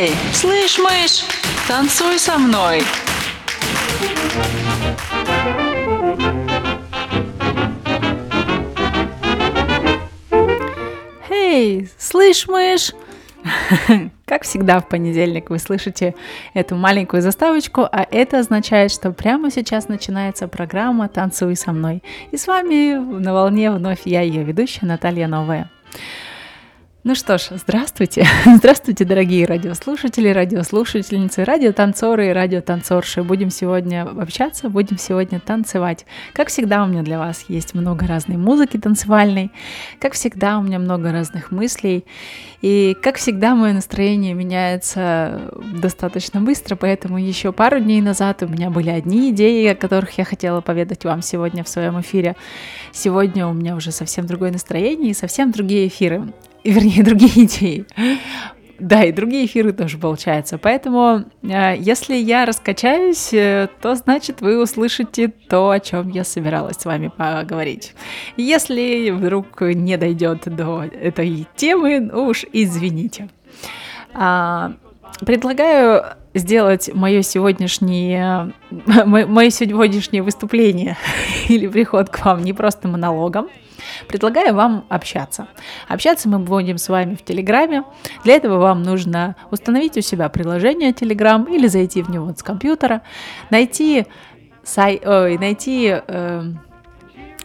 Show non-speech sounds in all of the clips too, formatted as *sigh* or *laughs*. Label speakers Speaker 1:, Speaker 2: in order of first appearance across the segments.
Speaker 1: Эй, слышь, мышь, танцуй со мной.
Speaker 2: Эй, слышь, мышь! Как всегда в понедельник вы слышите эту маленькую заставочку, а это означает, что прямо сейчас начинается программа «Танцуй со мной». И с вами на волне вновь я, ее ведущая Наталья Новая. Ну что ж, здравствуйте. *laughs* Здравствуйте, дорогие радиослушатели, радиослушательницы, радиотанцоры и радиотанцорши. Будем сегодня общаться, будем сегодня танцевать. Как всегда, у меня для вас есть много разной музыки танцевальной. Как всегда, у меня много разных мыслей. И как всегда, мое настроение меняется достаточно быстро, поэтому еще пару дней назад у меня были одни идеи, о которых я хотела поведать вам сегодня в своем эфире. Сегодня у меня уже совсем другое настроение и совсем другие эфиры *laughs* вернее, другие *laughs* идеи. Да, и другие эфиры тоже получаются. Поэтому, э, если я раскачаюсь, э, то значит вы услышите то, о чем я собиралась с вами поговорить. Если вдруг не дойдет до этой темы, ну уж извините. А, предлагаю сделать мое сегодняшнее, *laughs* мое сегодняшнее выступление *laughs* или приход к вам не просто монологом, Предлагаю вам общаться. Общаться мы будем с вами в Телеграме. Для этого вам нужно установить у себя приложение Телеграм или зайти в него с компьютера, найти, сай, ой, найти э,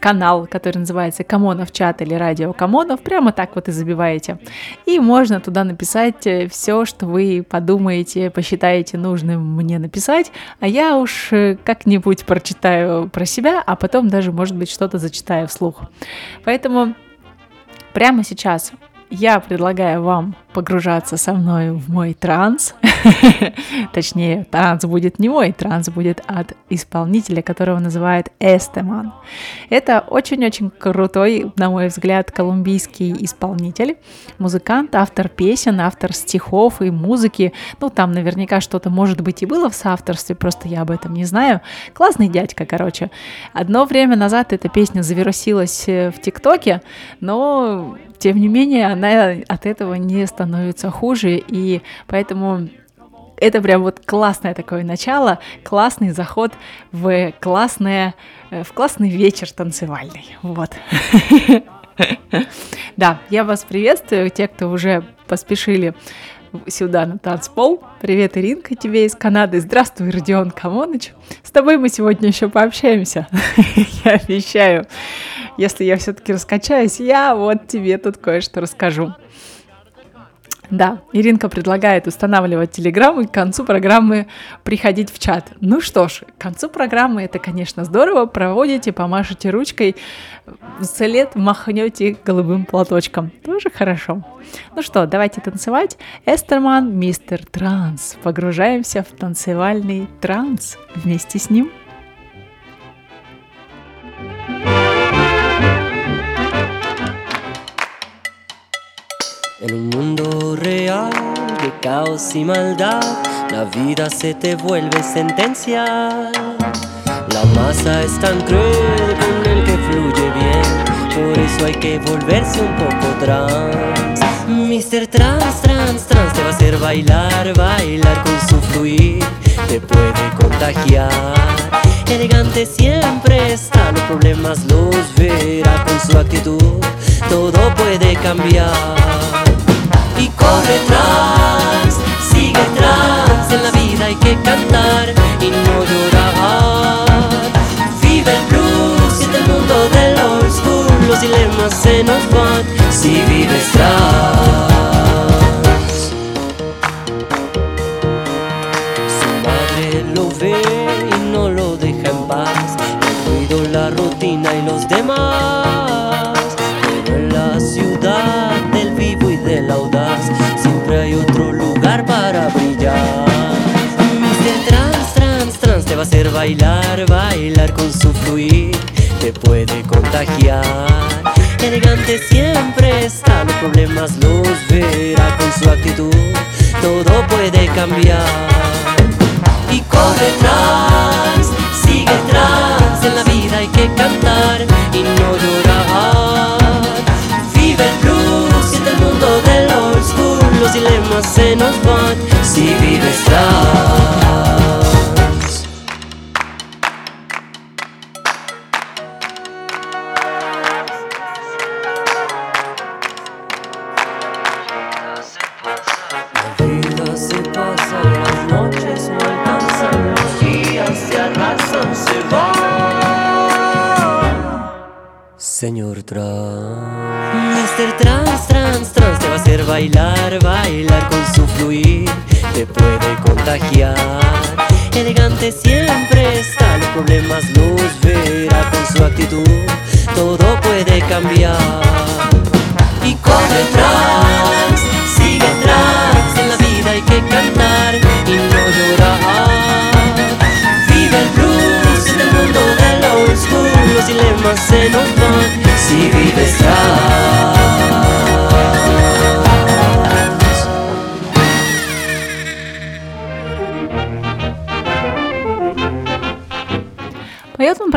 Speaker 2: канал, который называется Камонов чат или радио Камонов, прямо так вот и забиваете. И можно туда написать э, все, что вы подумаете, посчитаете нужным мне написать, а я уж э, как-нибудь прочитаю про себя, а потом даже, может быть, что-то зачитаю вслух. Поэтому прямо сейчас я предлагаю вам погружаться со мной в мой транс. *laughs* Точнее, транс будет не мой, транс будет от исполнителя, которого называют Эстеман. Это очень-очень крутой, на мой взгляд, колумбийский исполнитель, музыкант, автор песен, автор стихов и музыки. Ну, там наверняка что-то, может быть, и было в соавторстве, просто я об этом не знаю. Классный дядька, короче. Одно время назад эта песня завирусилась э, в ТикТоке, но, тем не менее, она от этого не становится становится хуже, и поэтому это прям вот классное такое начало, классный заход в классное, э, в классный вечер танцевальный. Вот. *laughs* Да, я вас приветствую, те, кто уже поспешили сюда на танцпол. Привет, Иринка, тебе из Канады. Здравствуй, Родион Камоныч. С тобой мы сегодня еще пообщаемся. *laughs* Я обещаю. Если я все-таки раскачаюсь, я вот тебе тут кое-что расскажу. Да, Иринка предлагает устанавливать Телеграм и к концу программы приходить в чат. Ну что ж, к концу программы это, конечно, здорово. Проводите, помашите ручкой, след махнете голубым платочком. Тоже хорошо. Ну что, давайте танцевать. Эстерман, мистер Транс. Погружаемся в танцевальный транс вместе с ним.
Speaker 3: En un mundo real de caos y maldad, la vida se te vuelve sentencia. La masa es tan cruel con el que fluye bien, por eso hay que volverse un poco trans. Mr. Trans, trans, trans te va a hacer bailar, bailar con su fluir, te puede contagiar. Elegante siempre está, los problemas los verá con su actitud, todo puede cambiar y corre trans, sigue trans, en la vida hay que cantar y no llorar. Vive el blues, siente el mundo del old school, los dilemas se nos van si vives trans. Bailar, bailar con su fluir, te puede contagiar. Elegante siempre está, los problemas los verá con su actitud, todo puede cambiar. Y corre trans, sigue trans, en la vida hay que cantar y no llorar. Vive el blues, siente el mundo del old school, los dilemas se nos van si vives trans. Fluir, te puede contagiar. Elegante siempre está, los problemas los verá con su actitud, todo puede cambiar. Y corre trans, sigue trans, en la vida hay que cantar y no llorar. Vive el blues en el mundo del old school, los dilemas se nos van si vives trans.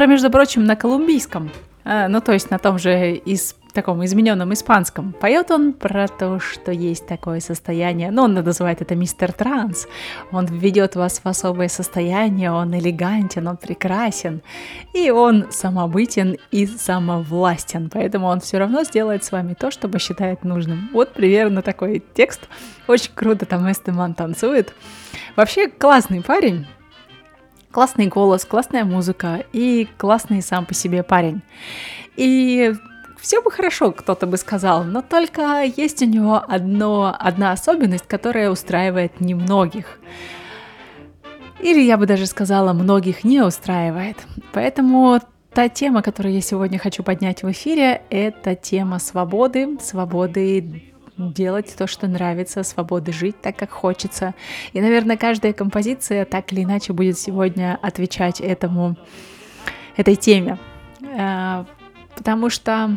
Speaker 2: Между прочим, на колумбийском, а, ну то есть на том же из таком измененном испанском. Поет он про то, что есть такое состояние, ну он называет это мистер транс, он ведет вас в особое состояние, он элегантен, он прекрасен, и он самобытен и самовластен, поэтому он все равно сделает с вами то, что посчитает нужным. Вот примерно такой текст, очень круто там Эстеман танцует. Вообще классный парень, классный голос, классная музыка и классный сам по себе парень. И все бы хорошо, кто-то бы сказал, но только есть у него одно, одна особенность, которая устраивает немногих. Или я бы даже сказала, многих не устраивает. Поэтому та тема, которую я сегодня хочу поднять в эфире, это тема свободы, свободы делать то, что нравится, свободы жить так, как хочется. И, наверное, каждая композиция так или иначе будет сегодня отвечать этому, этой теме. Э, Потому что,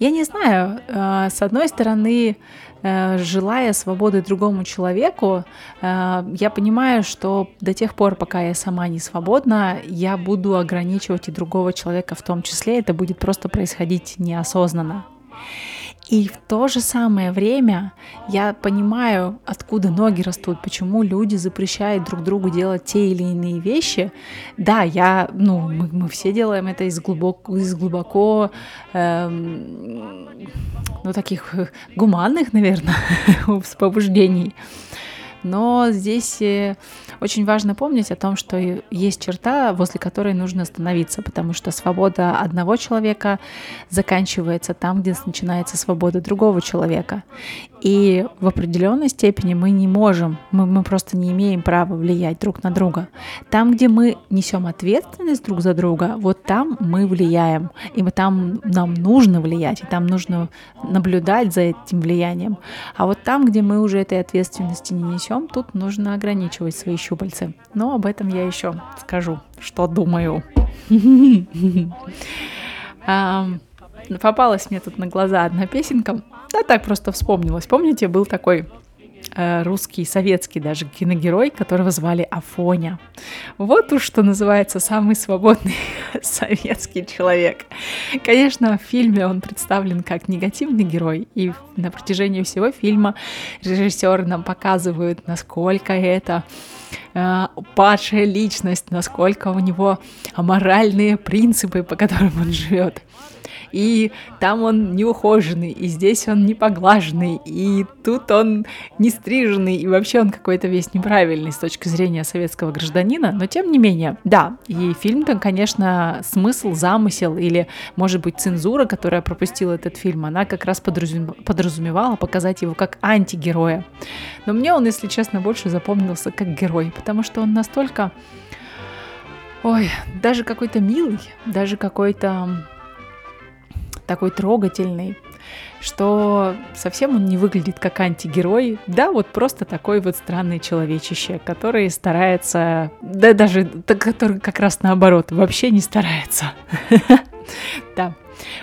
Speaker 2: я не знаю, э, с одной стороны, э, желая свободы другому человеку, я понимаю, что до тех пор, пока я сама не свободна, я буду ограничивать и другого человека в том числе, это будет просто происходить неосознанно. И в то же самое время я понимаю, откуда ноги растут, почему люди запрещают друг другу делать те или иные вещи. Да, я, ну, мы, мы все делаем это из глубоко, из глубоко, эм, ну, таких гуманных, наверное, *laughs* побуждений. Но здесь э, очень важно помнить о том, что есть черта, возле которой нужно остановиться, потому что свобода одного человека заканчивается там, где начинается свобода другого человека. И в определенной степени мы не можем, мы, мы просто не имеем права влиять друг на друга. Там, где мы несем ответственность друг за друга, вот там мы влияем. И мы там нам нужно влиять, и там нужно наблюдать за этим влиянием. А вот там, где мы уже этой ответственности не несем, тут нужно ограничивать свои щупальцы. Но об этом я еще скажу, что думаю. *laughs* Попалась мне тут на глаза одна песенка. Да так просто вспомнилась. Помните, был такой э, русский, советский даже киногерой, которого звали Афоня. Вот уж что называется самый свободный *laughs* советский человек. Конечно, в фильме он представлен как негативный герой, и на протяжении всего фильма режиссеры нам показывают, насколько это э, падшая личность, насколько у него аморальные принципы, по которым он живет и там он неухоженный, и здесь он не поглаженный, и тут он не стриженный, и вообще он какой-то весь неправильный с точки зрения советского гражданина, но тем не менее, да, и фильм там, конечно, смысл, замысел или, может быть, цензура, которая пропустила этот фильм, она как раз подразумевала показать его как антигероя. Но мне он, если честно, больше запомнился как герой, потому что он настолько Ой, даже какой-то милый, даже какой-то такой трогательный, что совсем он не выглядит как антигерой, да, вот просто такой вот странный человечище, который старается, да даже, который как раз наоборот, вообще не старается. *laughs* Да.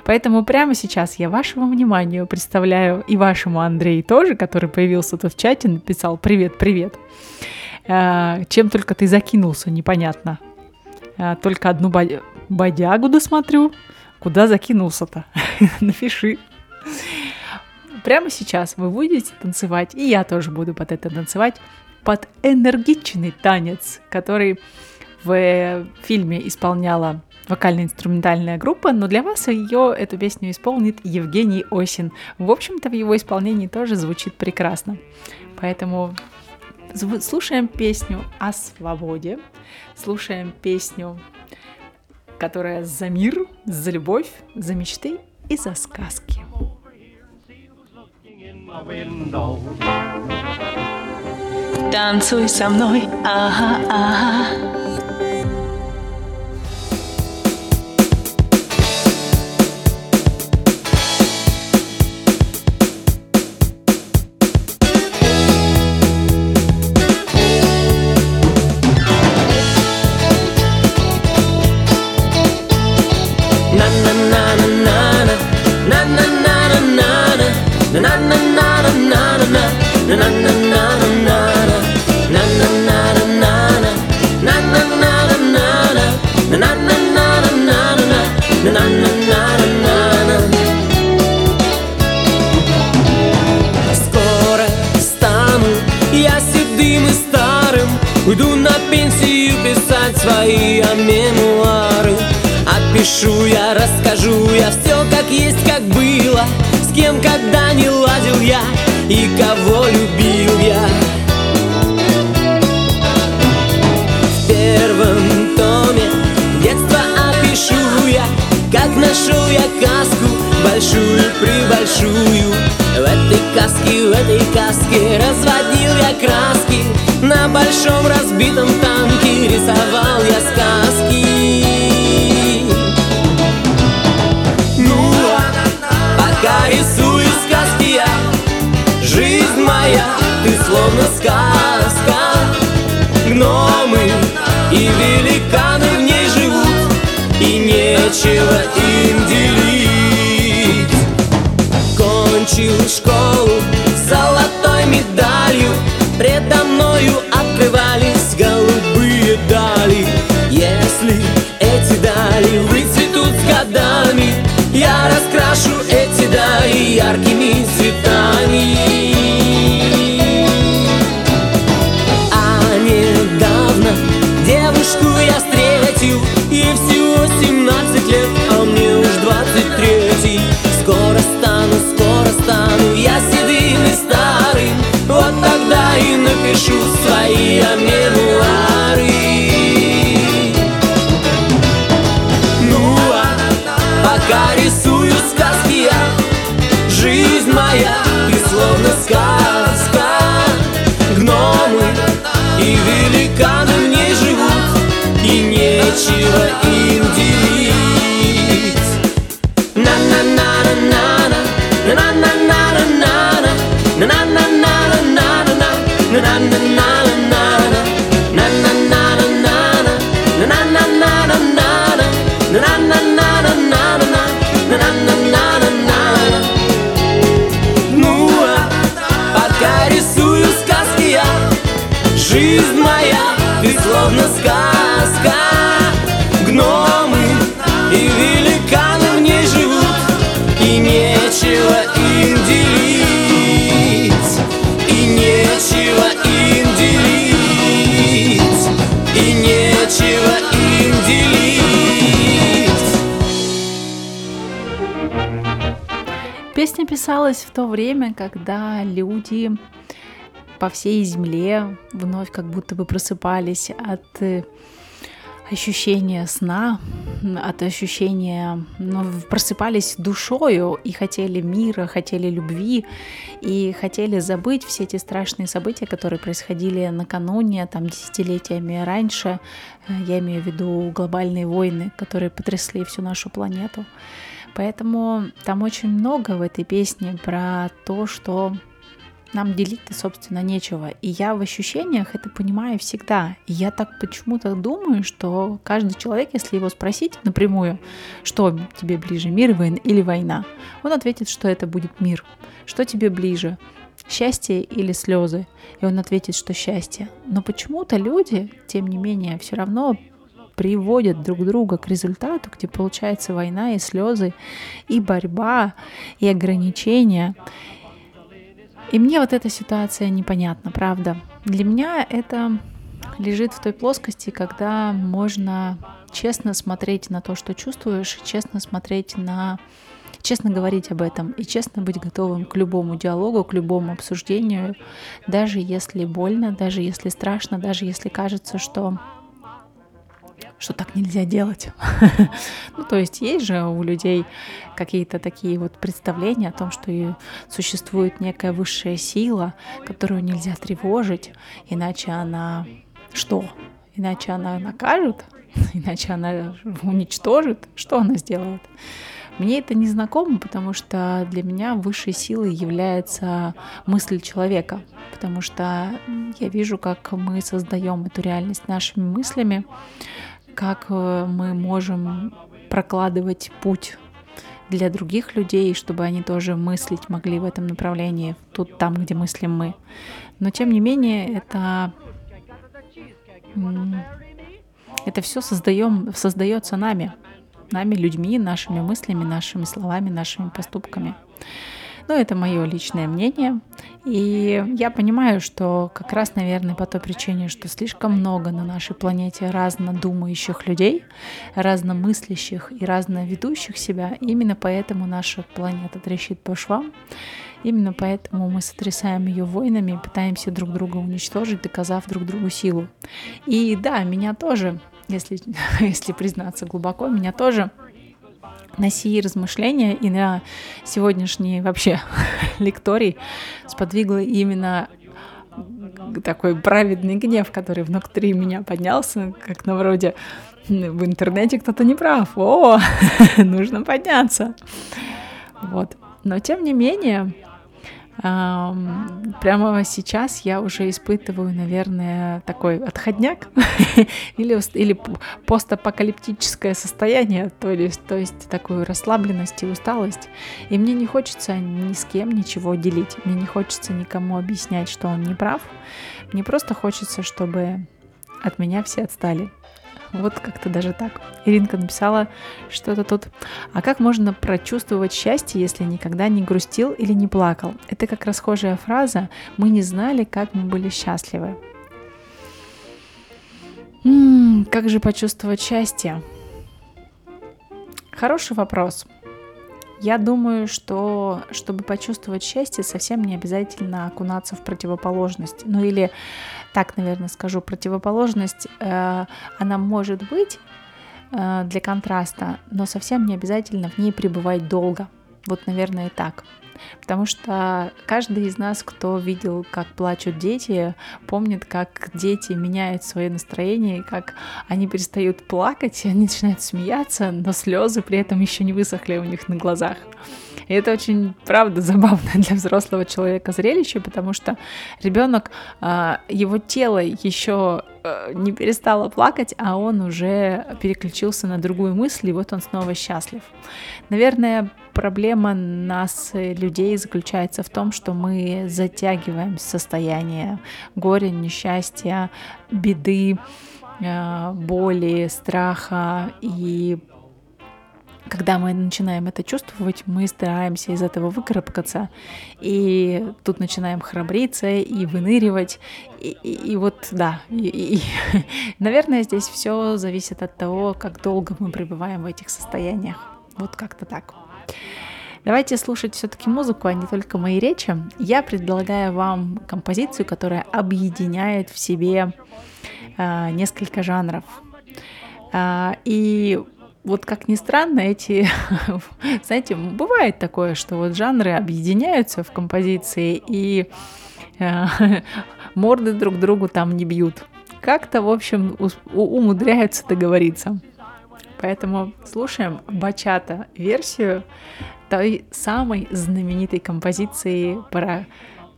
Speaker 2: Поэтому прямо сейчас я вашему вниманию представляю и вашему Андрею тоже, который появился тут в чате, написал «Привет, привет». А, чем только ты закинулся, непонятно. А, только одну бодягу досмотрю, Куда закинулся-то? *laughs* Напиши. прямо сейчас вы будете танцевать, и я тоже буду под это танцевать, под энергичный танец, который в фильме исполняла вокально-инструментальная группа, но для вас ее, эту песню исполнит Евгений Осин. В общем-то, в его исполнении тоже звучит прекрасно. Поэтому слушаем песню о свободе, слушаем песню, которая за мир, за любовь, за мечты и за сказки.
Speaker 3: Танцуй со мной, ага, ага.
Speaker 4: Тогда и напишу свои мемуары Ну а пока рисую сказки я Жизнь моя, ты словно сказка. Гномы и великаны в ней живут И нечего им
Speaker 2: Песня писалась в то время, когда люди по всей земле вновь как будто бы просыпались от э, ощущения сна, от ощущения, ну, просыпались душою и хотели мира, хотели любви и хотели забыть все эти страшные события, которые происходили накануне, там, десятилетиями раньше. Э, я имею в виду глобальные войны, которые потрясли всю нашу планету. Поэтому там очень много в этой песне про то, что нам делить-то, собственно, нечего. И я в ощущениях это понимаю всегда. И я так почему-то думаю, что каждый человек, если его спросить напрямую, что тебе ближе, мир или война, он ответит, что это будет мир. Что тебе ближе, счастье или слезы? И он ответит, что счастье. Но почему-то люди, тем не менее, все равно приводят друг друга к результату, где получается война и слезы, и борьба, и ограничения. И мне вот эта ситуация непонятна, правда. Для меня это лежит в той плоскости, когда можно честно смотреть на то, что чувствуешь, честно смотреть на честно говорить об этом и честно быть готовым к любому диалогу, к любому обсуждению, даже если больно, даже если страшно, даже если кажется, что что так нельзя делать. *laughs* ну, то есть есть же у людей какие-то такие вот представления о том, что существует некая высшая сила, которую нельзя тревожить, иначе она что? Иначе она накажет, *laughs* иначе она уничтожит. Что она сделает? Мне это не знакомо, потому что для меня высшей силой является мысль человека, потому что я вижу, как мы создаем эту реальность нашими мыслями, как э, мы можем прокладывать путь для других людей, чтобы они тоже мыслить могли в этом направлении, тут там, где мыслим мы. Но тем не менее, это это все создаем, создается нами, нами, людьми, нашими мыслями, нашими словами, нашими поступками. Но это мое личное мнение. И я понимаю, что как раз, наверное, по той причине, что слишком много на нашей планете разнодумающих людей, разномыслящих и разноведущих себя, именно поэтому наша планета трещит по швам. Именно поэтому мы сотрясаем ее войнами и пытаемся друг друга уничтожить, доказав друг другу силу. И да, меня тоже, если, *laughs* если признаться глубоко, меня тоже на сии размышления и на сегодняшний вообще *laughs* лекторий сподвигло именно такой праведный гнев, который внутри меня поднялся, как на вроде в интернете кто-то не прав, о, *laughs* нужно подняться. Вот. Но тем не менее, прямо сейчас я уже испытываю, наверное, такой отходняк *laughs* или, или постапокалиптическое состояние, то есть, то есть такую расслабленность и усталость. И мне не хочется ни с кем ничего делить, мне не хочется никому объяснять, что он не прав. Мне просто хочется, чтобы от меня все отстали. Вот как-то даже так. Иринка написала что-то тут. А как можно прочувствовать счастье, если никогда не грустил или не плакал? Это как расхожая фраза «Мы не знали, как мы были счастливы». М-м, как же почувствовать счастье? Хороший вопрос. Я думаю, что чтобы почувствовать счастье, совсем не обязательно окунаться в противоположность. Ну или так, наверное, скажу, противоположность, э, она может быть э, для контраста, но совсем не обязательно в ней пребывать долго. Вот, наверное, и так. Потому что каждый из нас, кто видел, как плачут дети, помнит, как дети меняют свое настроение, как они перестают плакать, они начинают смеяться, но слезы при этом еще не высохли у них на глазах. И это очень, правда, *laughs* забавно для взрослого человека зрелище, потому что ребенок, а, его тело еще э, не перестало плакать, а он уже переключился на другую мысль, и вот он снова счастлив. Наверное, проблема нас, людей, заключается в том, что мы затягиваем состояние горя, несчастья, беды, э, боли, страха и когда мы начинаем это чувствовать, мы стараемся из этого выкарабкаться, и тут начинаем храбриться и выныривать, и, и, и вот да, и, и, *laughs* наверное, здесь все зависит от того, как долго мы пребываем в этих состояниях. Вот как-то так. Давайте слушать все-таки музыку, а не только мои речи. Я предлагаю вам композицию, которая объединяет в себе э, несколько жанров. Э, и вот как ни странно, эти, *laughs* знаете, бывает такое, что вот жанры объединяются в композиции и э, *laughs* морды друг другу там не бьют. Как-то, в общем, умудряются договориться. Поэтому слушаем бачата версию той самой знаменитой композиции про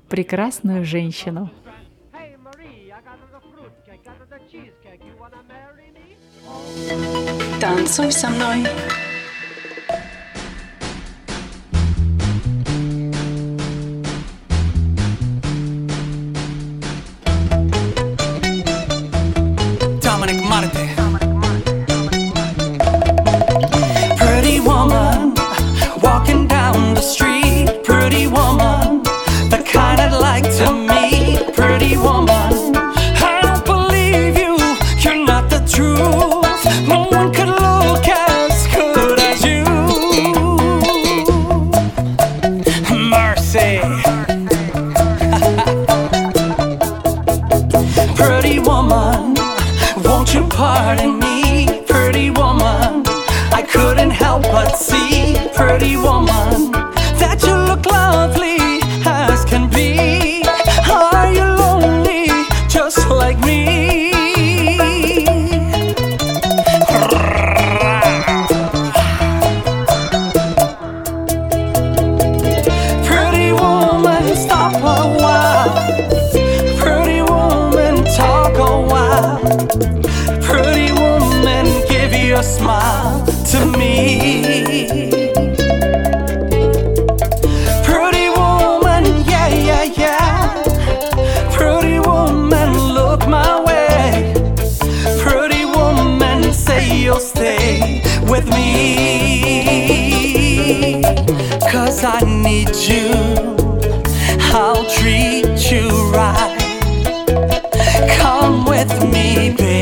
Speaker 2: прекрасную женщину.
Speaker 1: Танцуй со мной.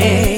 Speaker 2: querer.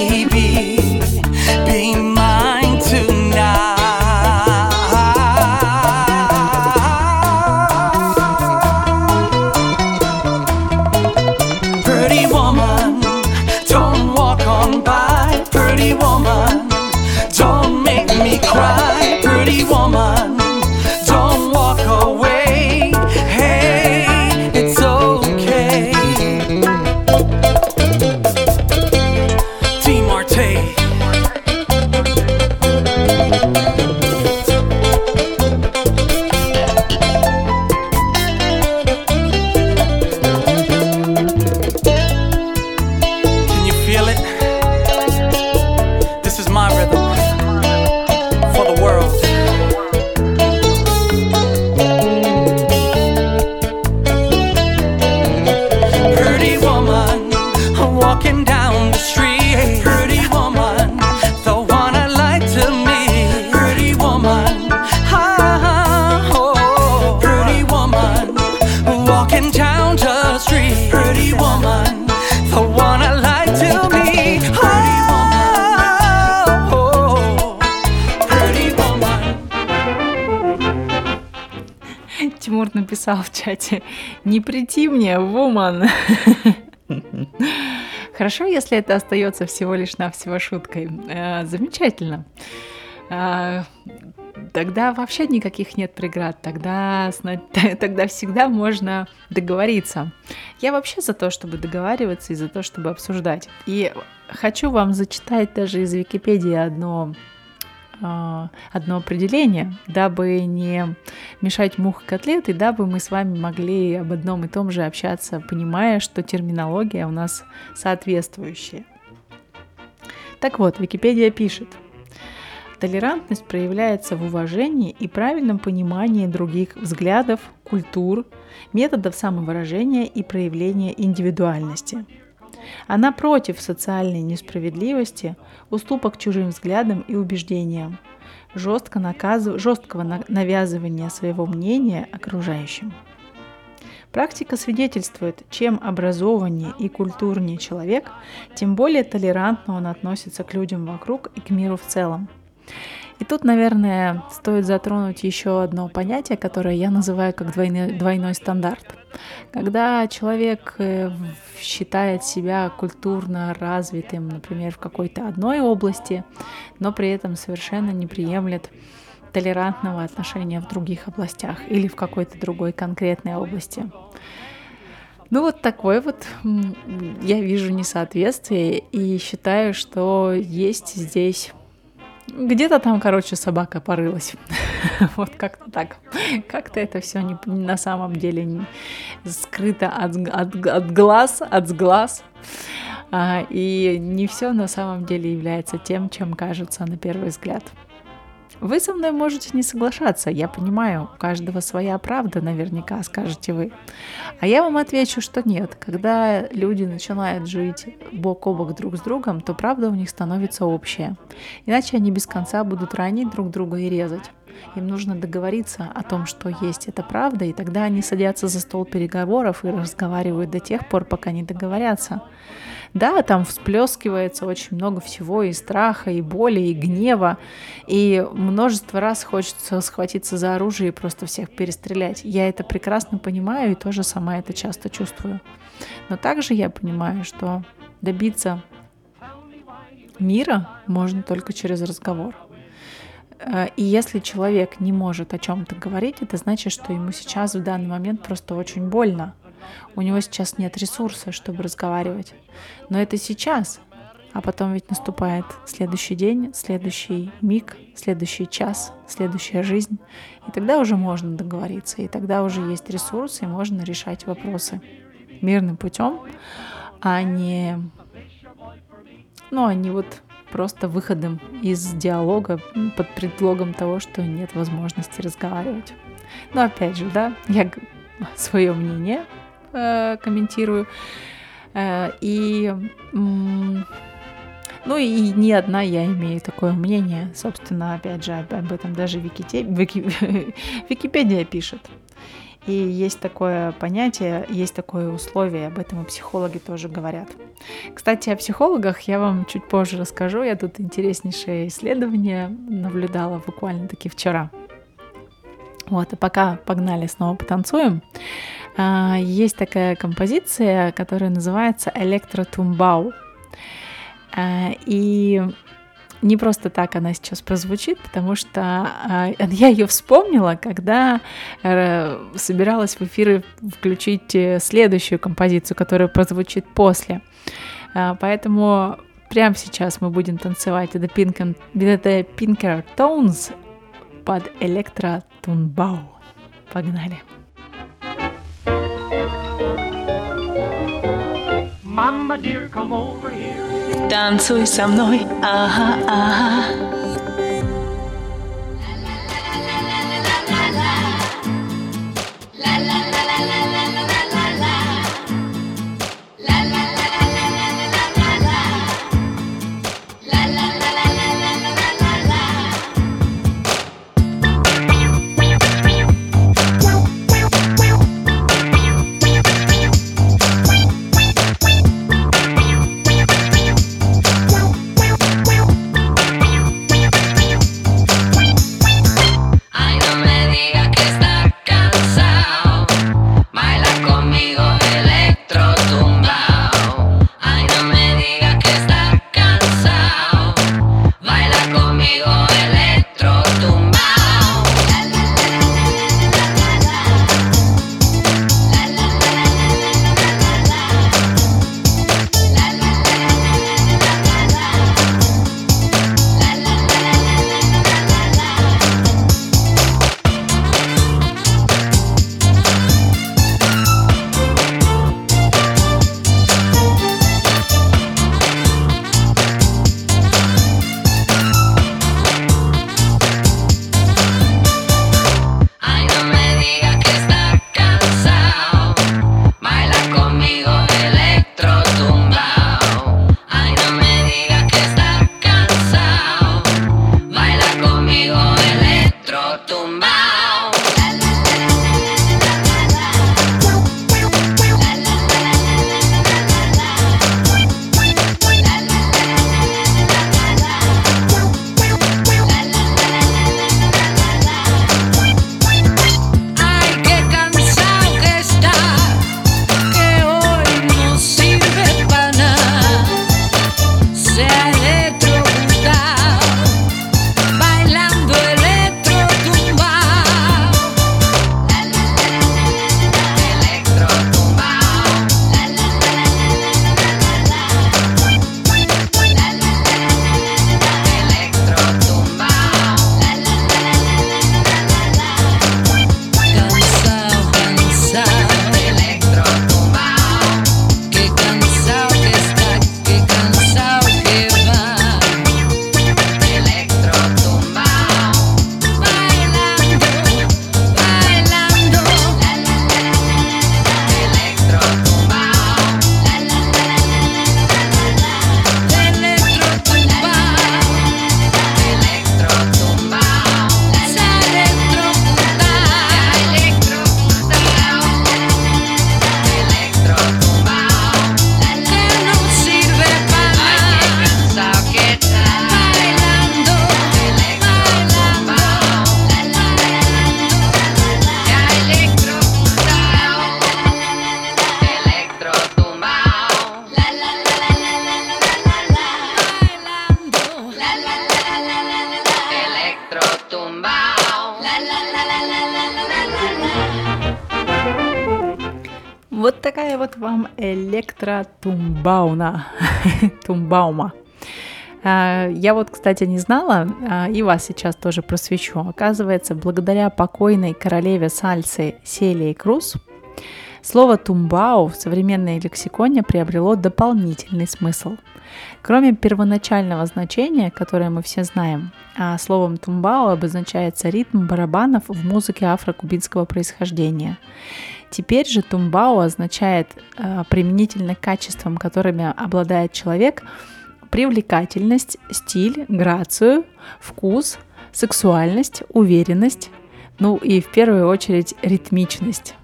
Speaker 2: Написал в чате, не прийти мне, вуман. Хорошо, если это остается всего лишь навсего шуткой. Э, Замечательно. А, Тогда вообще никаких нет преград, тогда, *laughs* тогда всегда можно договориться. Я вообще за то, чтобы договариваться и за то, чтобы обсуждать. И хочу вам зачитать даже из Википедии одно одно определение, дабы не мешать мух и котлеты, дабы мы с вами могли об одном и том же общаться, понимая, что терминология у нас соответствующая. Так вот, Википедия пишет. Толерантность проявляется в уважении и правильном понимании других взглядов, культур, методов самовыражения и проявления индивидуальности. Она против социальной несправедливости, уступок чужим взглядам и убеждениям, жестко наказыв- жесткого на- навязывания своего мнения окружающим. Практика свидетельствует, чем образованнее и культурнее человек, тем более толерантно он относится к людям вокруг и к миру в целом. И тут, наверное, стоит затронуть еще одно понятие, которое я называю как двойной, двойной стандарт. Когда человек э, считает себя культурно развитым, например, в какой-то одной области, но при этом совершенно не приемлет толерантного отношения в других областях или в какой-то другой конкретной области. Ну вот такое вот я вижу несоответствие и считаю, что есть здесь где-то там, короче, собака порылась. *laughs* Вот как-то так. Как-то это все не, на самом деле скрыто от, глаз, от сглаз. А, и не все на самом деле является тем, чем кажется на первый взгляд. Вы со мной можете не соглашаться, я понимаю, у каждого своя правда, наверняка, скажете вы. А я вам отвечу, что нет. Когда люди начинают жить бок о бок друг с другом, то правда у них становится общая. Иначе они без конца будут ранить друг друга и резать. Им нужно договориться о том, что есть эта правда, и тогда они садятся за стол переговоров и разговаривают до тех пор, пока не договорятся. Да, там всплескивается очень много всего, и страха, и боли, и гнева, и множество раз хочется схватиться за оружие и просто всех перестрелять. Я это прекрасно понимаю и тоже сама это часто чувствую. Но также я понимаю, что добиться мира можно только через разговор. Э, И если человек не может о чем-то говорить, это значит, что ему сейчас в данный момент просто очень больно. У него сейчас нет ресурса, чтобы разговаривать. Но это сейчас. А потом ведь наступает следующий день, следующий миг, следующий час, следующая жизнь. И тогда уже можно договориться, и тогда уже есть ресурсы, и можно решать вопросы мирным путем, а не, ну, а не вот просто выходом из диалога под предлогом того, что нет возможности разговаривать. Но опять же, да, я *laughs* свое мнение э, комментирую. Э, и Ну и не одна я имею такое мнение. Собственно, опять же, об этом даже Виките... Вики... *laughs* Википедия пишет. И есть такое понятие, есть такое условие, об этом и психологи тоже говорят. Кстати, о психологах я вам чуть позже расскажу. Я тут интереснейшее исследование наблюдала буквально таки вчера. Вот, и пока погнали снова потанцуем. А, есть такая композиция, которая называется «Электротумбау». А, и не просто так она сейчас прозвучит, потому что э, *laughs* я ее вспомнила, когда э, собиралась в эфир включить э, следующую композицию, которая прозвучит после. Поэтому прямо сейчас мы будем танцевать это, Pink, это Pinker Tones под Электро Тунбау. Погнали!
Speaker 5: Mama dear, come over here.
Speaker 1: Танцуй со мной, ага, ага.
Speaker 6: Ay,
Speaker 2: Электротумбауна. *laughs* Тумбаума. А, Я вот, кстати, не знала, а, и вас сейчас тоже просвечу. Оказывается, благодаря покойной королеве сальсы Селии Круз, слово «тумбау» в современной лексиконе приобрело дополнительный смысл. Кроме первоначального значения, которое мы все знаем, а словом «тумбау» обозначается ритм барабанов в музыке афрокубинского происхождения. Теперь же тумбао означает э, применительно к качествам, которыми обладает человек,
Speaker 1: привлекательность, стиль, грацию, вкус, сексуальность, уверенность, ну и в первую очередь ритмичность.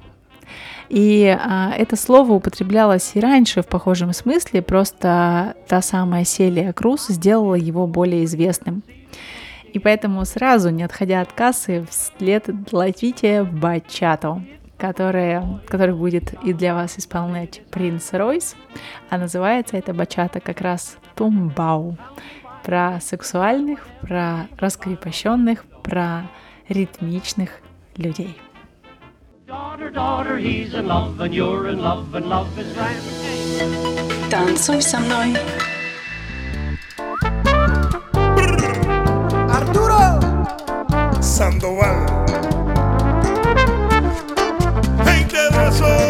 Speaker 1: И а, это слово употреблялось и раньше в похожем смысле, просто та самая Селия Круз сделала его более известным. И поэтому сразу, не отходя от кассы, вслед ловите бачату которая, который будет и для вас исполнять принц Ройс. А называется эта бачата как раз «Тумбау». Про сексуальных, про раскрепощенных, про ритмичных людей.
Speaker 7: Танцуй со мной.
Speaker 1: Артуро! Сандувал. corazón.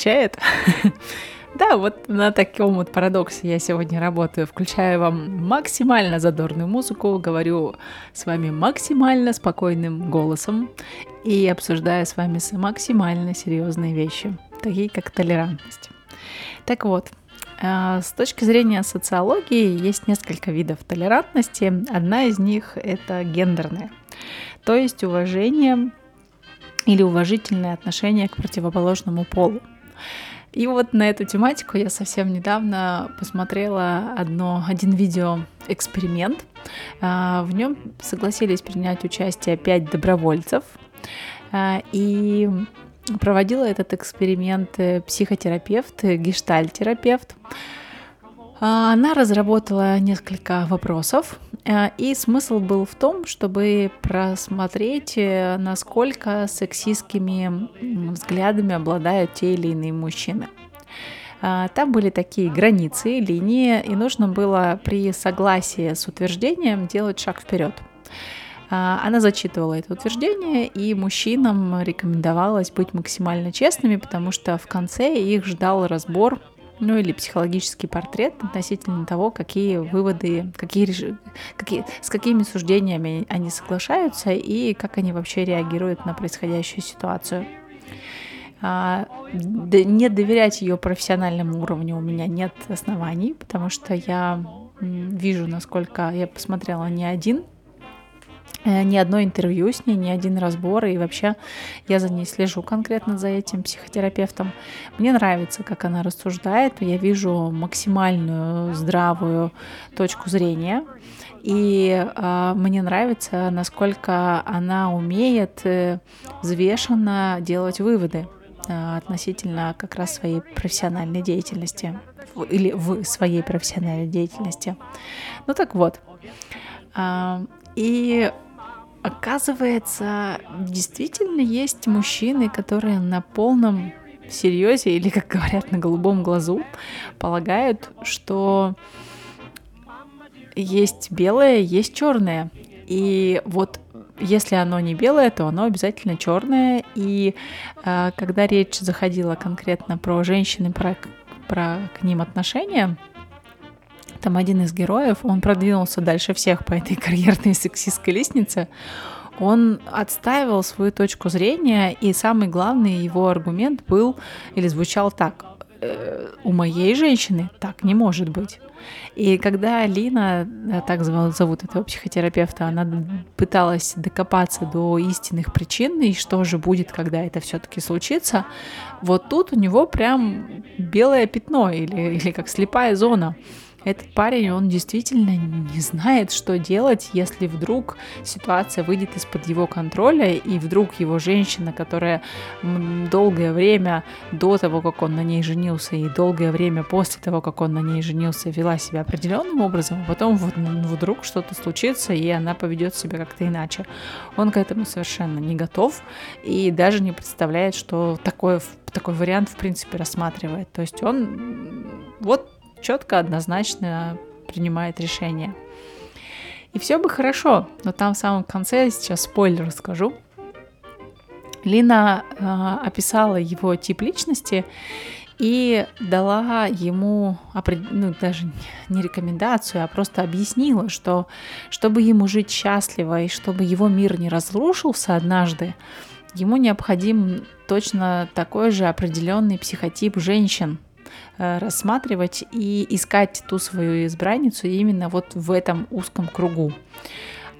Speaker 1: качает. *laughs* Да, вот на таком вот парадоксе я сегодня работаю. Включаю вам максимально задорную музыку, говорю с вами максимально спокойным голосом и обсуждаю с вами максимально серьезные вещи, такие как толерантность. Так вот, э, с точки зрения социологии есть несколько видов толерантности. Одна из них – это гендерная, то есть уважение или уважительное отношение к противоположному полу.
Speaker 2: И вот на эту тематику я совсем недавно посмотрела одно, один видеоэксперимент. А, в нем согласились принять участие 5 добровольцев. А, и проводила этот эксперимент э, психотерапевт, э, гештальтерапевт. терапевт она разработала несколько вопросов, э, и смысл был в том, чтобы просмотреть, э, насколько сексистскими взглядами обладают те или иные мужчины. А, Там были такие границы, линии, и нужно было при согласии с утверждением делать шаг вперед. А, Она зачитывала это утверждение, и мужчинам рекомендовалось быть максимально честными, потому что в конце их ждал разбор ну или психологический портрет относительно того, какие выводы, какие, какие, с какими суждениями они соглашаются и как они вообще реагируют на происходящую ситуацию. А, не доверять ее профессиональному уровню у меня нет оснований, потому что я вижу, насколько я посмотрела не один ни одно интервью с ней, ни один разбор, и вообще я за ней слежу конкретно за этим психотерапевтом. Мне нравится, как она рассуждает, я вижу максимальную здравую точку зрения, и э, мне нравится, насколько она умеет э, взвешенно делать выводы э, относительно как раз своей профессиональной деятельности или в своей профессиональной деятельности. Ну так вот. И оказывается, действительно есть мужчины, которые на полном серьезе или, как говорят, на голубом глазу полагают, что есть белое, есть черное. И вот если оно не белое, то оно обязательно черное. И э, когда речь заходила конкретно про женщин и про, про к ним отношения, там один из героев, он продвинулся дальше всех по этой *laughs* карьерной сексистской лестнице. Он отстаивал свою точку зрения, и самый главный его аргумент был или звучал так. «Э, У моей женщины так не может быть. И когда Лина, да, так зовут, этого психотерапевта, она пыталась докопаться до истинных причин и что же будет, когда это все-таки случится, вот тут у него прям белое пятно или, или как слепая зона. Этот парень, он действительно не знает, что делать, если вдруг ситуация выйдет из-под его контроля, и вдруг его женщина, которая долгое время до того, как он на ней женился, и долгое время после того, как он на ней женился, вела себя определенным образом, а потом м, вдруг что-то случится, и она поведет себя как-то иначе. Он к этому совершенно не готов и даже не представляет, что такой, такой вариант в принципе рассматривает. То есть он вот четко, однозначно принимает решение. И все бы хорошо, но там в самом конце, я сейчас спойлер расскажу, Лина э, описала его тип личности и дала ему, ну, даже не рекомендацию, а просто объяснила, что чтобы ему жить счастливо и чтобы его мир не разрушился однажды, ему необходим точно такой же определенный психотип женщин, рассматривать и искать ту свою избранницу именно вот в этом узком кругу.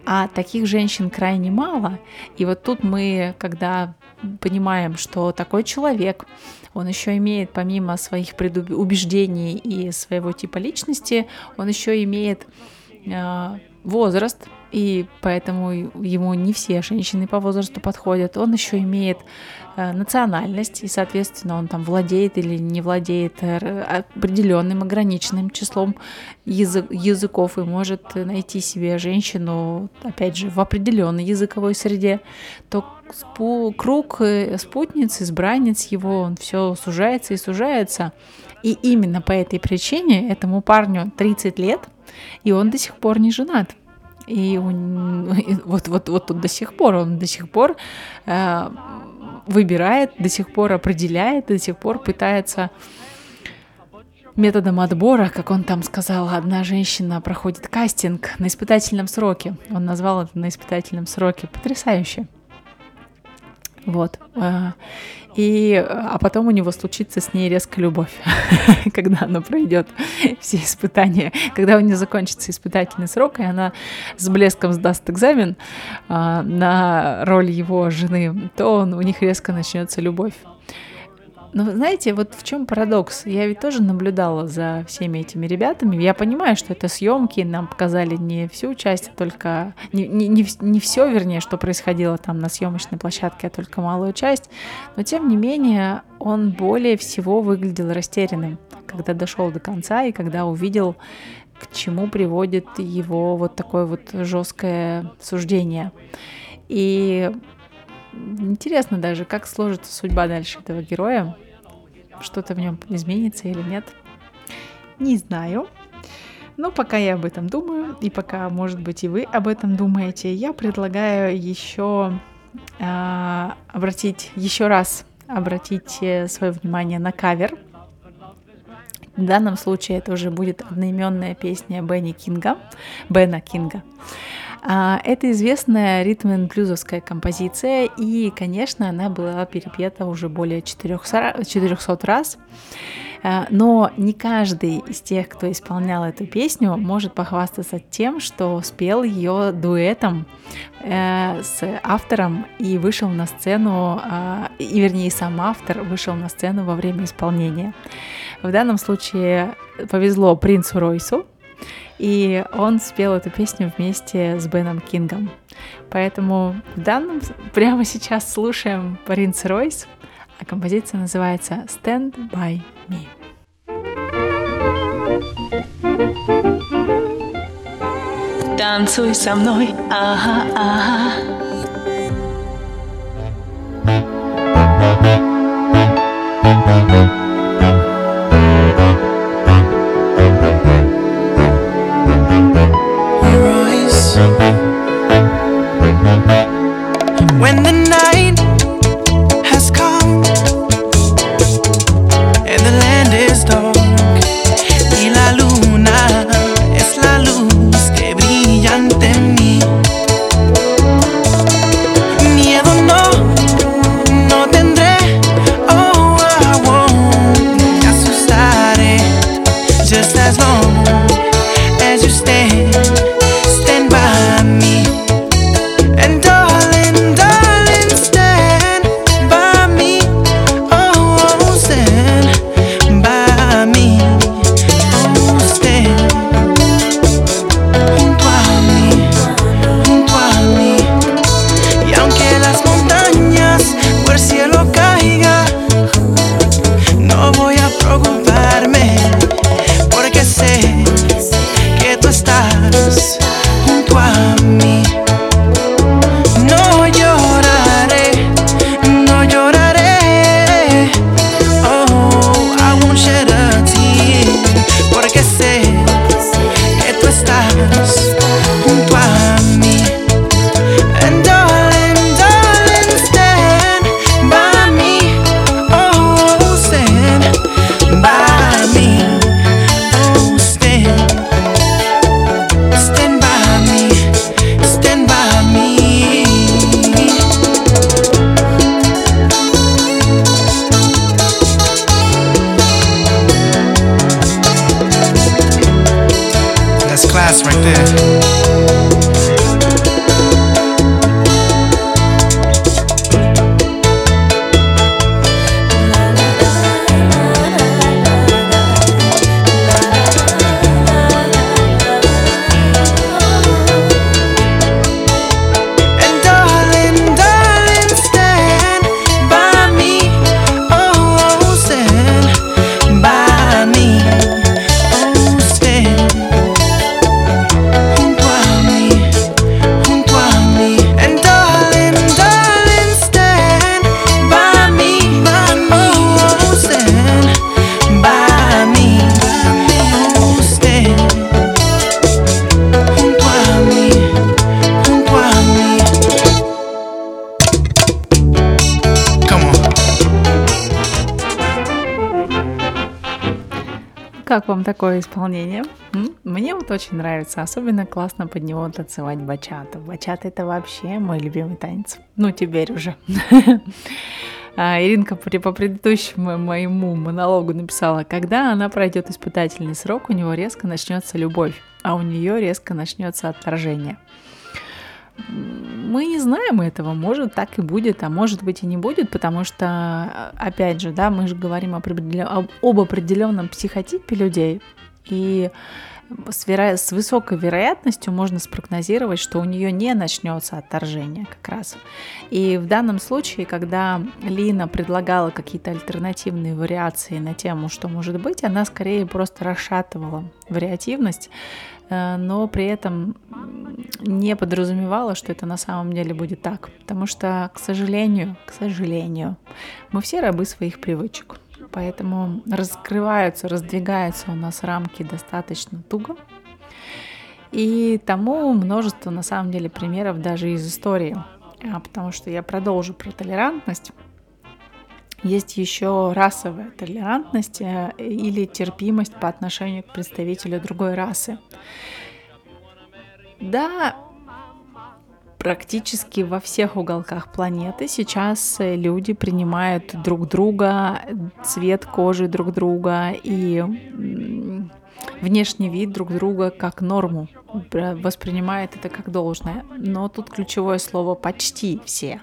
Speaker 2: А таких женщин крайне мало. И вот тут мы, когда понимаем, что такой человек, он еще имеет, помимо своих предубеждений и своего типа личности, он еще имеет э, возраст, и поэтому ему не все женщины по возрасту подходят. Он еще имеет э, национальность, и, соответственно, он там владеет или не владеет э, определенным ограниченным числом язы- языков и может найти себе женщину, опять же, в определенной языковой среде, то спу- круг э, спутниц, избранниц его, он все сужается и сужается. И именно по этой причине этому парню 30 лет, и он до сих пор не женат. И он- и вот, вот, вот тут до сих пор он до сих пор э, выбирает, до сих пор определяет, до сих пор пытается методом отбора, как он там сказал, одна женщина проходит кастинг на испытательном сроке. Он назвал это на испытательном сроке. Потрясающе. Вот. А, И, а потом у него случится с ней резкая любовь, *laughs* когда она пройдет все испытания, когда у нее закончится испытательный срок, и она с блеском сдаст экзамен а, на роль его жены, то он- у них резко начнется любовь. Вы знаете, вот в чем парадокс? Я ведь тоже наблюдала за всеми этими ребятами. Я понимаю, что это съемки, нам показали не всю часть, а только не, не, не, не все, вернее, что происходило там на съемочной площадке, а только малую часть. Но тем не менее, он более всего выглядел растерянным, когда дошел до конца и когда увидел, к чему приводит его вот такое вот жесткое суждение. И интересно даже, как сложится судьба дальше этого героя. Что-то в нем изменится или нет. Не знаю. Но пока я об этом думаю, и пока, может быть, и вы об этом думаете, я предлагаю еще а, обратить, еще раз обратить э, свое внимание на кавер. В данном случае это уже будет одноименная песня Бенни Кинга, Бена Кинга. А, Это известная ритм блюзовская композиция, и, конечно, она была перепета уже более 400, 400 раз. А, Но не каждый из тех, кто исполнял эту песню, может похвастаться тем, что спел ее дуэтом э, с автором и вышел на сцену, а, и вернее сам автор вышел на сцену во время исполнения. В данном случае повезло принцу Ройсу, и он спел эту песню вместе с Беном Кингом. Поэтому в данном прямо сейчас слушаем Принц Ройс, а композиция называется Stand By Me.
Speaker 1: Танцуй со мной, ага, ага.
Speaker 2: Вам такое исполнение? Мне вот очень нравится, особенно классно под него танцевать бачату. Бачата это вообще мой любимый танец. Ну, теперь уже. *laughs* А, Иринка по предыдущему моему монологу написала, когда она пройдет испытательный срок, у него резко начнется любовь, а у нее резко начнется отторжение. Мы не знаем этого, может так и будет, а может быть и не будет, потому что, опять же, да, мы же говорим об, об- определенном психотипе людей, и с, веро- с высокой вероятностью можно спрогнозировать, что у нее не начнется отторжение как раз. И в данном случае, когда Лина предлагала какие-то альтернативные вариации на тему, что может быть, она скорее просто расшатывала вариативность, но при этом не подразумевала, что это на самом деле будет так. Потому что, к сожалению, к сожалению, мы все рабы своих привычек. Поэтому раскрываются, раздвигаются у нас рамки достаточно туго. И тому множество, на самом деле, примеров даже из истории. А, Потому что я продолжу про толерантность. Есть еще расовая толерантность э, или терпимость по отношению к представителю другой расы. Да, практически во всех уголках планеты сейчас э, люди принимают друг друга, цвет кожи друг друга и внешний вид друг друга как норму, воспринимает это как должное. Но тут ключевое слово «почти все».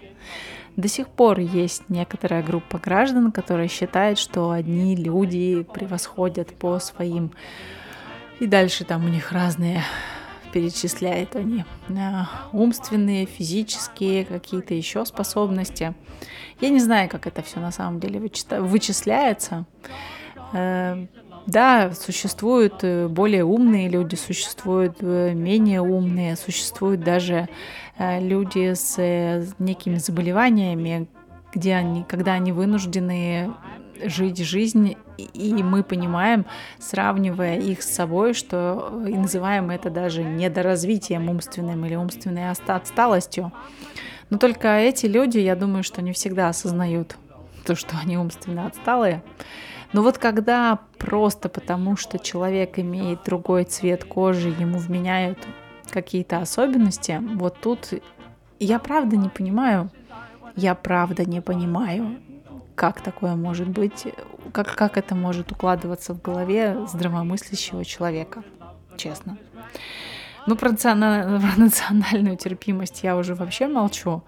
Speaker 2: До сих пор есть некоторая группа граждан, которая считает, что одни люди превосходят по своим... И дальше там у них разные перечисляют они а, умственные, физические, какие-то еще способности. Я не знаю, как это все на самом деле вычисляется. Э, Да, существуют э, более умные люди, существуют э, менее умные, существуют даже люди с э, некими заболеваниями, где они, когда они вынуждены жить жизнь, и- мы понимаем, сравнивая их с собой, что и называем это даже недоразвитием умственным или умственной отсталостью. Но только эти люди, я думаю, что не всегда осознают то, что они умственно отсталые. Но вот когда просто потому, что человек имеет другой цвет кожи, ему вменяют какие-то особенности, вот тут я правда не понимаю, я правда не понимаю, как такое может быть, как, как это может укладываться в голове здравомыслящего человека, честно. Ну, про, национа- *laughs* про национальную терпимость я уже вообще молчу,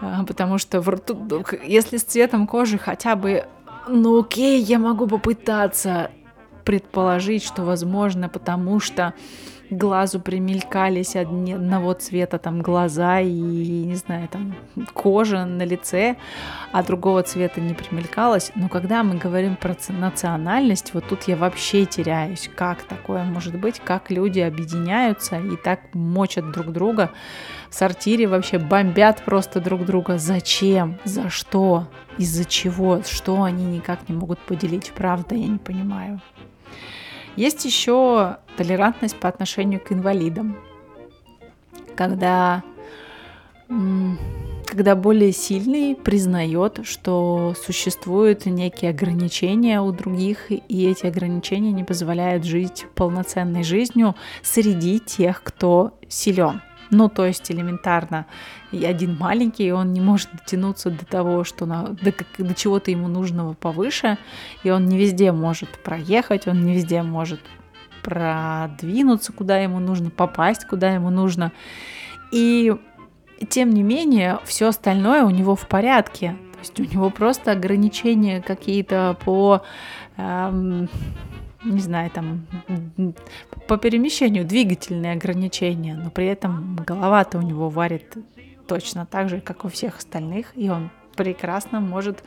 Speaker 2: а, потому что в рту- если с цветом кожи хотя бы, ну окей, я могу попытаться предположить, что возможно, потому что глазу примелькались одни, одного цвета там глаза и, не знаю, там кожа на лице, а другого цвета не примелькалось. Но когда мы говорим про национальность, вот тут я вообще теряюсь. Как такое может быть? Как люди объединяются и так мочат друг друга в сортире, вообще бомбят просто друг друга. Зачем? За что? Из-за чего? Что они никак не могут поделить? Правда, я не понимаю. Есть еще толерантность по отношению к инвалидам. Когда, когда более сильный признает, что существуют некие ограничения у других, и эти ограничения не позволяют жить полноценной жизнью среди тех, кто силен. Ну, то есть элементарно, и один маленький, и он не может дотянуться до того, что на, до, до чего-то ему нужного повыше, и он не везде может проехать, он не везде может продвинуться, куда ему нужно, попасть, куда ему нужно. И тем не менее, все остальное у него в порядке. То есть у него просто ограничения какие-то по, эм, не знаю, там, по перемещению, двигательные ограничения, но при этом голова-то у него варит точно так же, как у всех остальных, и он прекрасно может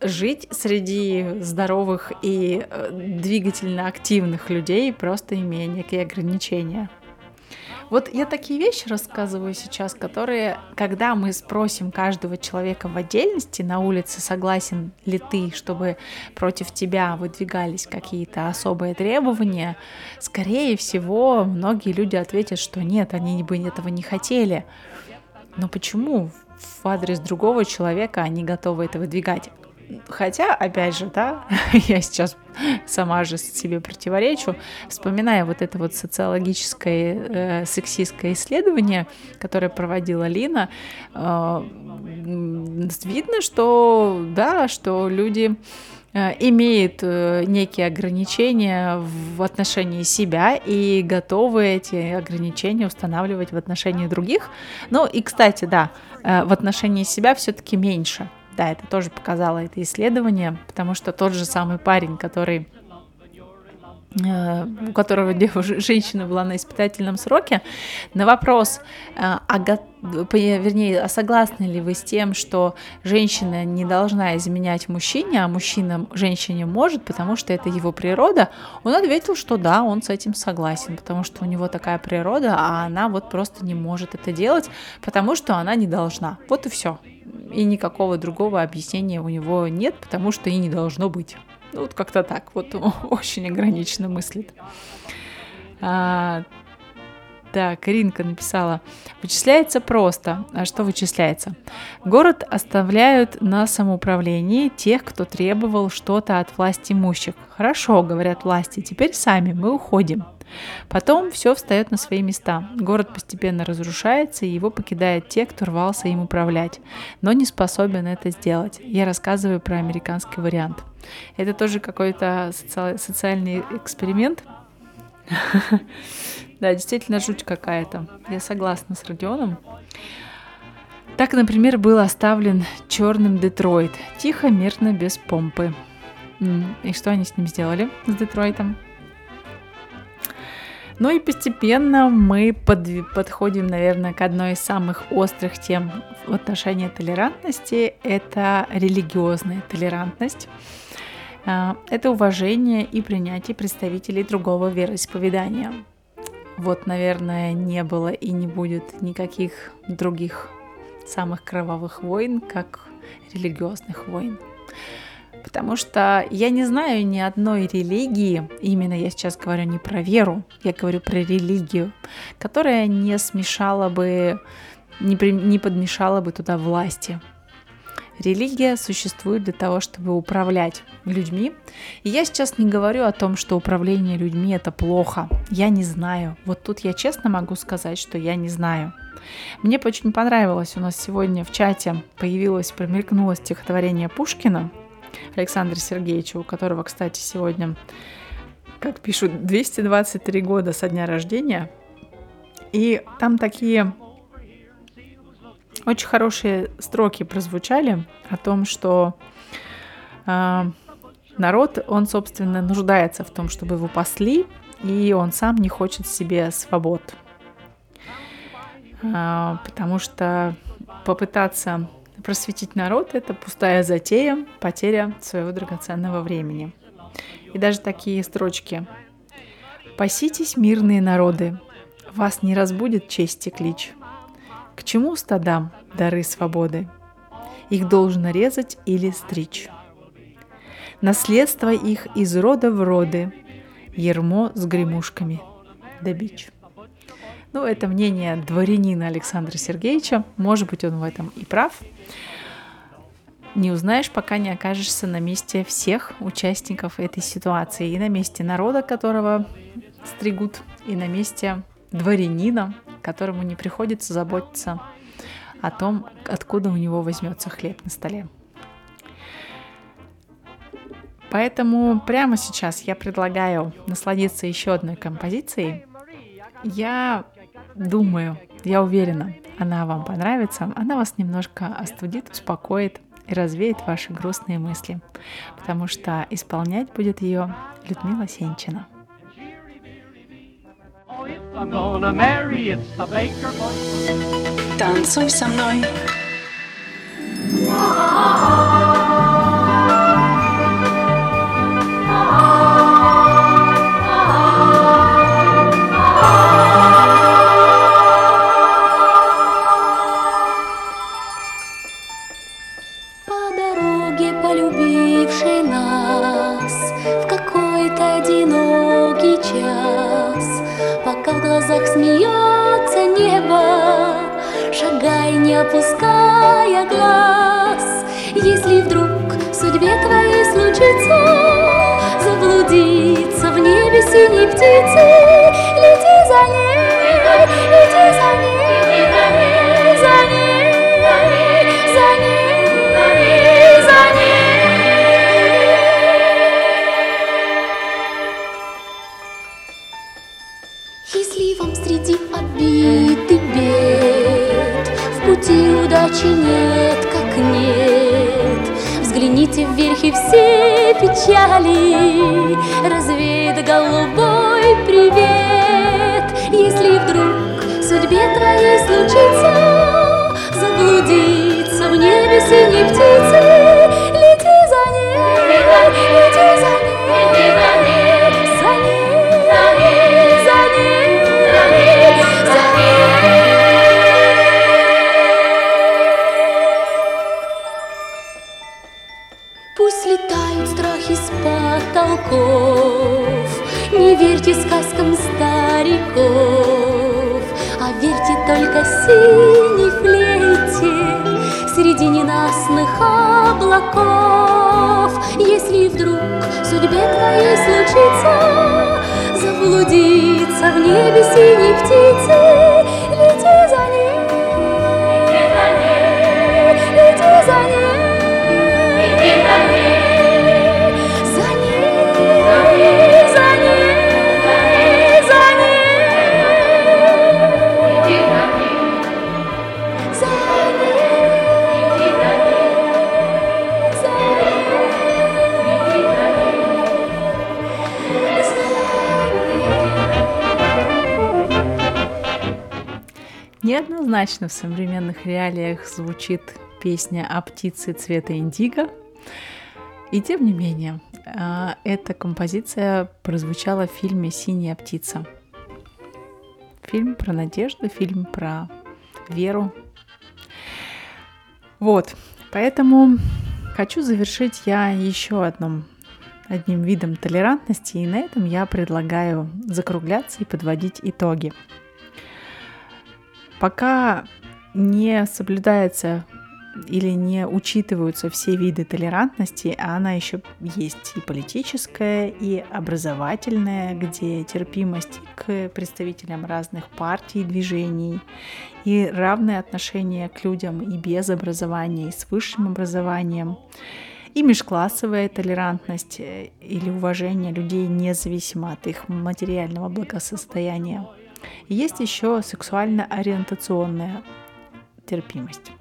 Speaker 2: жить среди здоровых и э, двигательно активных людей, просто имея некие ограничения. Вот я такие вещи рассказываю сейчас, которые, когда мы спросим каждого человека в отдельности на улице, согласен ли ты, чтобы против тебя выдвигались какие-то особые требования, скорее всего, многие люди ответят, что нет, они бы этого не хотели. Но почему в адрес другого человека они готовы это выдвигать? Хотя, опять же, да, *laughs* я сейчас сама же себе противоречу, вспоминая вот это вот социологическое э, сексистское исследование, которое проводила Лина, э, видно, что да, что люди э, имеют э, некие ограничения в отношении себя и готовы эти ограничения устанавливать в отношении других. Ну и, кстати, да, э, в отношении себя все-таки меньше. Да, это тоже показало это исследование, потому что тот же самый парень, который э, у которого девушка, женщина была на испытательном сроке, на вопрос, э, а, го- вернее, а согласны ли вы с тем, что женщина не должна изменять мужчине, а мужчина женщине может, потому что это его природа, он ответил, что да, он с этим согласен, потому что у него такая природа, а она вот просто не может это делать, потому что она не должна. Вот и все. И никакого другого объяснения у него нет, потому что и не должно быть. Ну, вот как-то так. Вот *laughs* очень ограниченно мыслит. А, так, Ринка написала. Вычисляется просто. А что вычисляется? Город оставляют на самоуправлении тех, кто требовал что-то от власти имущих. Хорошо, говорят власти, теперь сами, мы уходим. Потом все встает на свои места. Город постепенно разрушается, и его покидают те, кто рвался им управлять, но не способен это сделать. Я рассказываю про американский вариант. Это тоже какой-то соци- социальный эксперимент. *laughs* Да, действительно жуть какая-то. Я согласна с Родионом. Так, например, был оставлен черным Детройт. Тихо, мирно, без помпы. И что они с ним сделали, с Детройтом? Ну и постепенно мы подви- подходим, наверное, к одной из самых острых тем в отношении толерантности. Это религиозная толерантность. А, Это уважение и принятие представителей другого вероисповедания. Вот, наверное, не было и не будет никаких других самых кровавых войн, как религиозных войн. Потому что я не знаю ни одной религии, именно я сейчас говорю не про веру, я говорю про религию, которая не смешала бы, не, при- не подмешала бы туда власти. Религия существует для того, чтобы управлять людьми. И я сейчас не говорю о том, что управление людьми это плохо. Я не знаю. Вот тут я честно могу сказать, что я не знаю. Мне очень понравилось, у нас сегодня в чате появилось, промелькнуло стихотворение Пушкина Александра Сергеевича, у которого, кстати, сегодня, как пишут, 223 года со дня рождения. И там такие очень хорошие строки прозвучали о том, что э, народ, он, собственно, нуждается в том, чтобы его пасли, и он сам не хочет себе свобод. А, потому что попытаться просветить народ – это пустая затея, потеря своего драгоценного времени. И даже такие строчки. «Паситесь, мирные народы, вас не разбудит честь и клич. К чему стадам дары свободы? Их должно резать или стричь. Наследство их из рода в роды, ермо с гремушками да бич». Ну, это мнение дворянина Александра Сергеевича. Может быть, он в этом и прав. Не узнаешь, пока не окажешься на месте всех участников этой ситуации. И на месте народа, которого стригут, и на месте дворянина, которому не приходится заботиться о том, откуда у него возьмется хлеб на столе. Поэтому прямо сейчас я предлагаю насладиться еще одной композицией. Я думаю, я уверена, она вам понравится, она вас немножко остудит, успокоит и развеет ваши грустные мысли, потому что исполнять будет ее Людмила Сенчина.
Speaker 1: Танцуй со мной.
Speaker 8: Глазах смеется небо Шагай, не опуская глаз. Если вдруг судьбе твоей случится Заблудиться в небе синей птицы печали. Развеет голубой привет Если вдруг судьбе твоей случится Заблудиться в небе синей птицы только синей флейте Среди ненастных облаков. Если вдруг судьбе твоей случится Заблудиться в небе синей птицы,
Speaker 2: Неоднозначно в современных реалиях звучит песня о птице цвета индиго. И тем не менее, а, эта композиция прозвучала в фильме «Синяя птица». Фильм про надежду, фильм про веру. Вот, поэтому хочу завершить я еще одном одним видом толерантности, и на этом я предлагаю закругляться и подводить итоги. Пока не соблюдается или не учитываются все виды толерантности, а она еще есть и политическая, и образовательная, где терпимость к представителям разных партий, движений, и равное отношение к людям и без образования, и с высшим образованием, и межклассовая толерантность э, или уважение людей независимо от их материального благосостояния. Есть еще сексуально-ориентационная терпимость.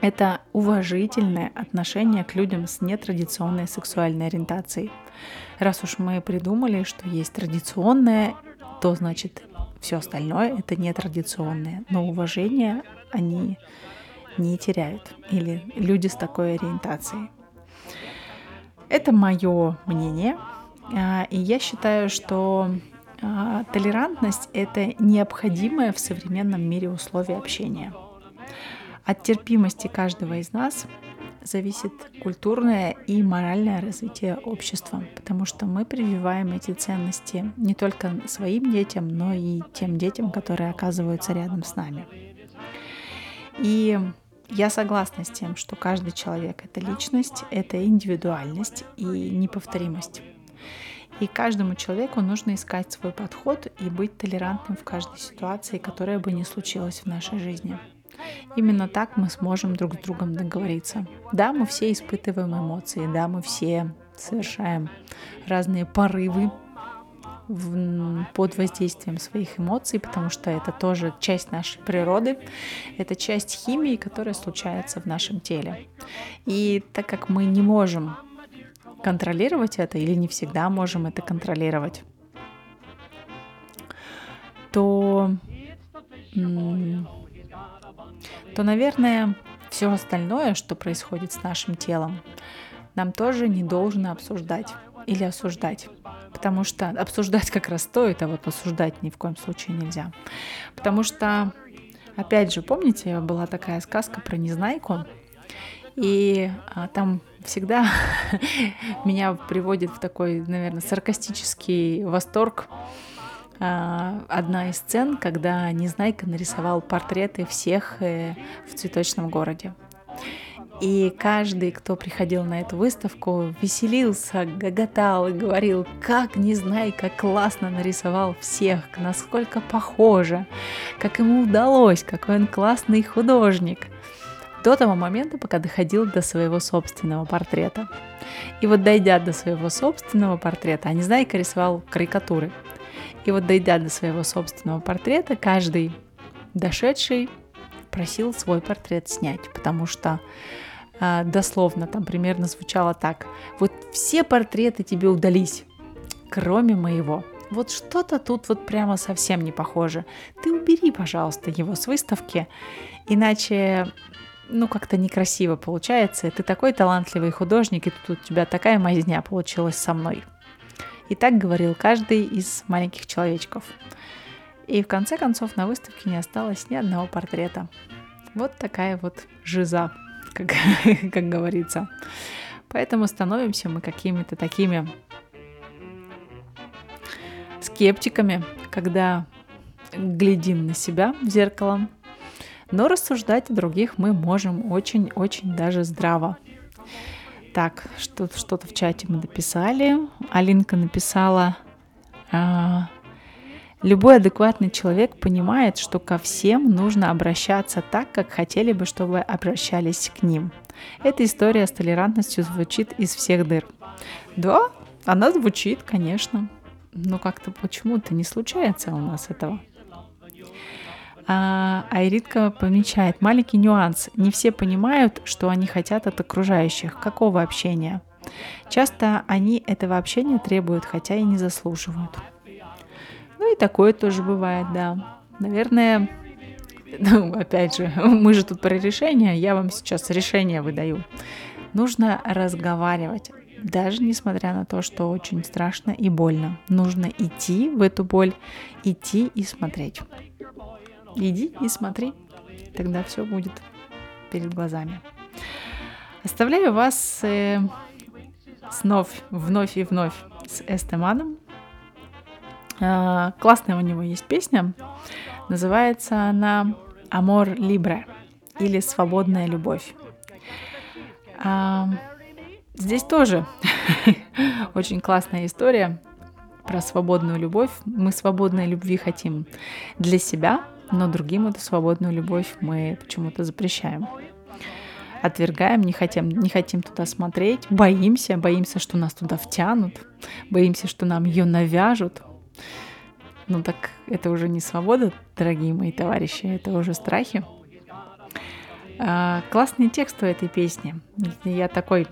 Speaker 2: Это уважительное отношение к людям с нетрадиционной сексуальной ориентацией. Раз уж мы придумали, что есть традиционное, то значит все остальное это нетрадиционное. Но уважение они не теряют. Или люди с такой ориентацией. Это мое мнение. А, И я считаю, что толерантность — это необходимое в современном мире условие общения. От терпимости каждого из нас зависит культурное и моральное развитие общества, потому что мы прививаем эти ценности не только своим детям, но и тем детям, которые оказываются рядом с нами. И я согласна с тем, что каждый человек — это личность, это индивидуальность и неповторимость. И каждому человеку нужно искать свой подход и быть толерантным в каждой ситуации, которая бы не случилась в нашей жизни. Именно так мы сможем друг с другом договориться. Да, мы все испытываем эмоции, да, мы все совершаем разные порывы в- под воздействием своих эмоций, потому что это тоже часть нашей природы, это часть химии, которая случается в нашем теле. И так как мы не можем контролировать это или не всегда можем это контролировать, то, то, наверное, все остальное, что происходит с нашим телом, нам тоже не должно обсуждать или осуждать. Потому что обсуждать как раз стоит, а вот осуждать ни в коем случае нельзя. Потому что, опять же, помните, была такая сказка про Незнайку, и а, там всегда *laughs* меня приводит в такой, наверное, саркастический восторг а, одна из сцен, когда Незнайка нарисовал портреты всех э, в цветочном городе. И каждый, кто приходил на эту выставку, веселился, гоготал и говорил, как Незнайка классно нарисовал всех, насколько похоже, как ему удалось, какой он классный художник до того момента, пока доходил до своего собственного портрета. И вот дойдя до своего собственного портрета, а Незнайка рисовал карикатуры. И вот дойдя до своего собственного портрета, каждый дошедший просил свой портрет снять, потому что а, дословно там примерно звучало так. Вот все портреты тебе удались, кроме моего. Вот что-то тут вот прямо совсем не похоже. Ты убери, пожалуйста, его с выставки, иначе ну, как-то некрасиво получается. Ты такой талантливый художник, и тут у тебя такая мазня получилась со мной. И так говорил каждый из маленьких человечков. И в конце концов на выставке не осталось ни одного портрета. Вот такая вот жиза, как, *laughs* как говорится. Поэтому становимся мы какими-то такими скептиками, когда глядим на себя в зеркало, но рассуждать о других мы можем очень-очень даже здраво. Так, что, что-то в чате мы дописали. Алинка написала, а, любой адекватный человек понимает, что ко всем нужно обращаться так, как хотели бы, чтобы обращались к ним. Эта история с толерантностью звучит из всех дыр. Да, она звучит, конечно. Но как-то почему-то не случается у нас этого. А Айритка помечает маленький нюанс. Не все понимают, что они хотят от окружающих. Какого общения? Часто они этого общения требуют, хотя и не заслуживают. Ну и такое тоже бывает, да. Наверное, *laughs* ну, опять же, *laughs* мы же тут про решение, я вам сейчас решение выдаю. Нужно разговаривать, даже несмотря на то, что очень страшно и больно. Нужно идти в эту боль, идти и смотреть. Иди и смотри, тогда все будет перед глазами. Оставляю вас э, снов, вновь и вновь с Эстеманом. Э, классная у него есть песня. Называется она «Амор Либре» или «Свободная любовь». А, здесь тоже *laughs* очень классная история про свободную любовь. Мы свободной любви хотим для себя, но другим эту свободную любовь мы почему-то запрещаем. Отвергаем, не хотим, не хотим туда смотреть, боимся, боимся, что нас туда втянут, боимся, что нам ее навяжут. Ну так это уже не свобода, дорогие мои товарищи, это уже страхи. А, классный текст у этой песни. Я такой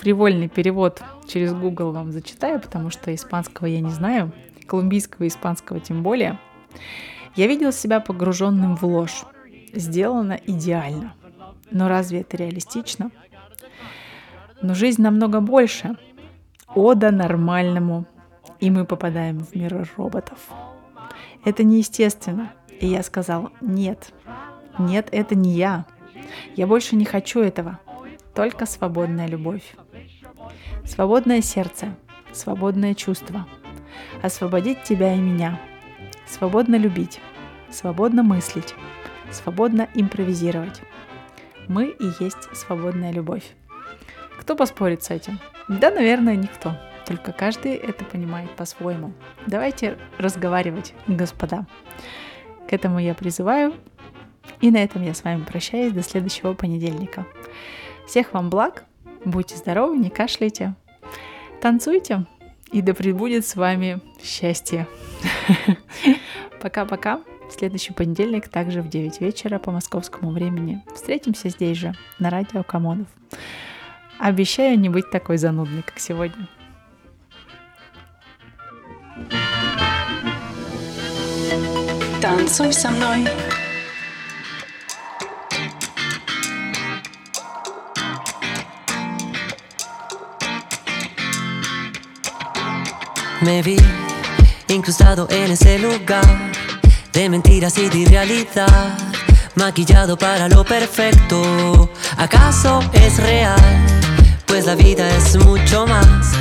Speaker 2: фривольный перевод через Google вам зачитаю, потому что испанского я не знаю, колумбийского и испанского тем более. Я видел себя погруженным в ложь. Сделано идеально. Но разве это реалистично? Но жизнь намного больше. Ода нормальному. И мы попадаем в мир роботов. Это неестественно. И я сказал, нет, нет, это не я. Я больше не хочу этого. Только свободная любовь. Свободное сердце, свободное чувство. Освободить тебя и меня – свободно любить, свободно мыслить, свободно импровизировать. Мы и есть свободная любовь. Кто поспорит с этим? Да, наверное, никто. Только каждый это понимает по-своему. Давайте разговаривать, господа. К этому я призываю. И на этом я с вами прощаюсь до следующего понедельника. Всех вам благ, будьте здоровы, не кашляйте, танцуйте, и да пребудет с вами счастье. *laughs* Пока-пока. В следующий понедельник, также в 9 вечера по московскому времени. Встретимся здесь же, на радио Комодов. Обещаю не быть такой занудной, как сегодня.
Speaker 1: Танцуй со мной.
Speaker 3: Me vi incrustado en ese lugar de mentiras y de irrealidad, maquillado para lo perfecto. ¿Acaso es real? Pues la vida es mucho más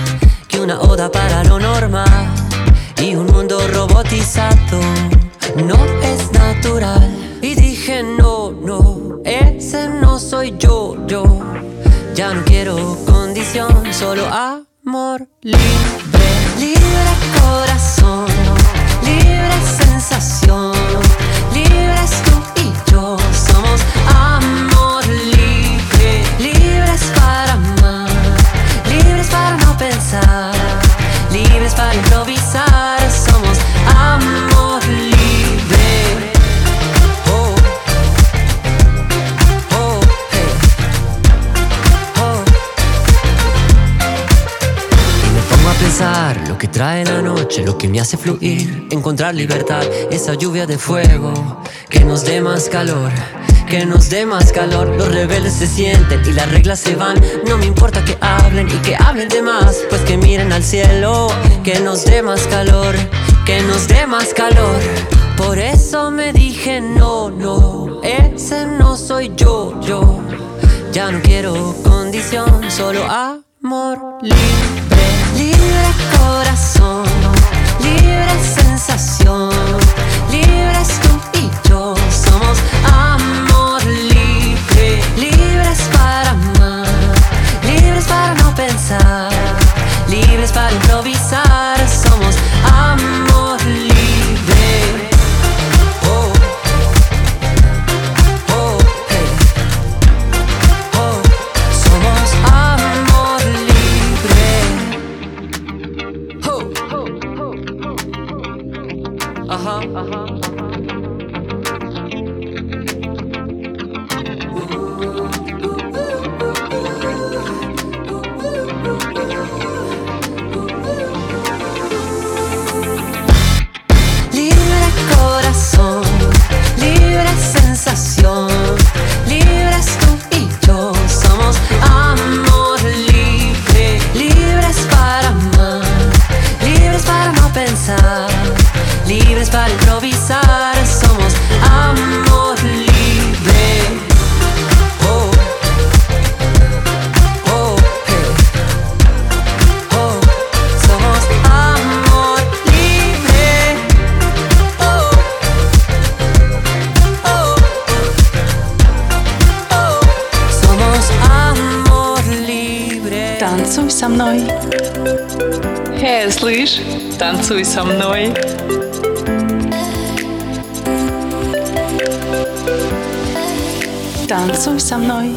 Speaker 3: que una oda para lo normal y un mundo robotizado. No es natural. Y dije, no, no, ese no soy yo, yo. Ya no quiero condición, solo amor libre, libre corazón, libres tú y yo. Somos amor libre, libres para amar, libres para no pensar, trae la noche, lo que me hace fluir, encontrar libertad, esa lluvia de fuego que nos dé más calor. Que nos dé más calor, los rebeldes se sienten y las reglas se van. No me importa que hablen y que hablen de más, pues que miren al cielo, que nos dé más calor, que nos dé más calor. Por eso me dije no, no, ese no soy yo, yo. Ya no quiero condición, solo amor libre, libre corazón, libre sensación, libres tú y yo. Somos amor libre, libres para amar, libres para no pensar, libres para improvisar.
Speaker 1: Танцуй со мной. Танцуй со мной.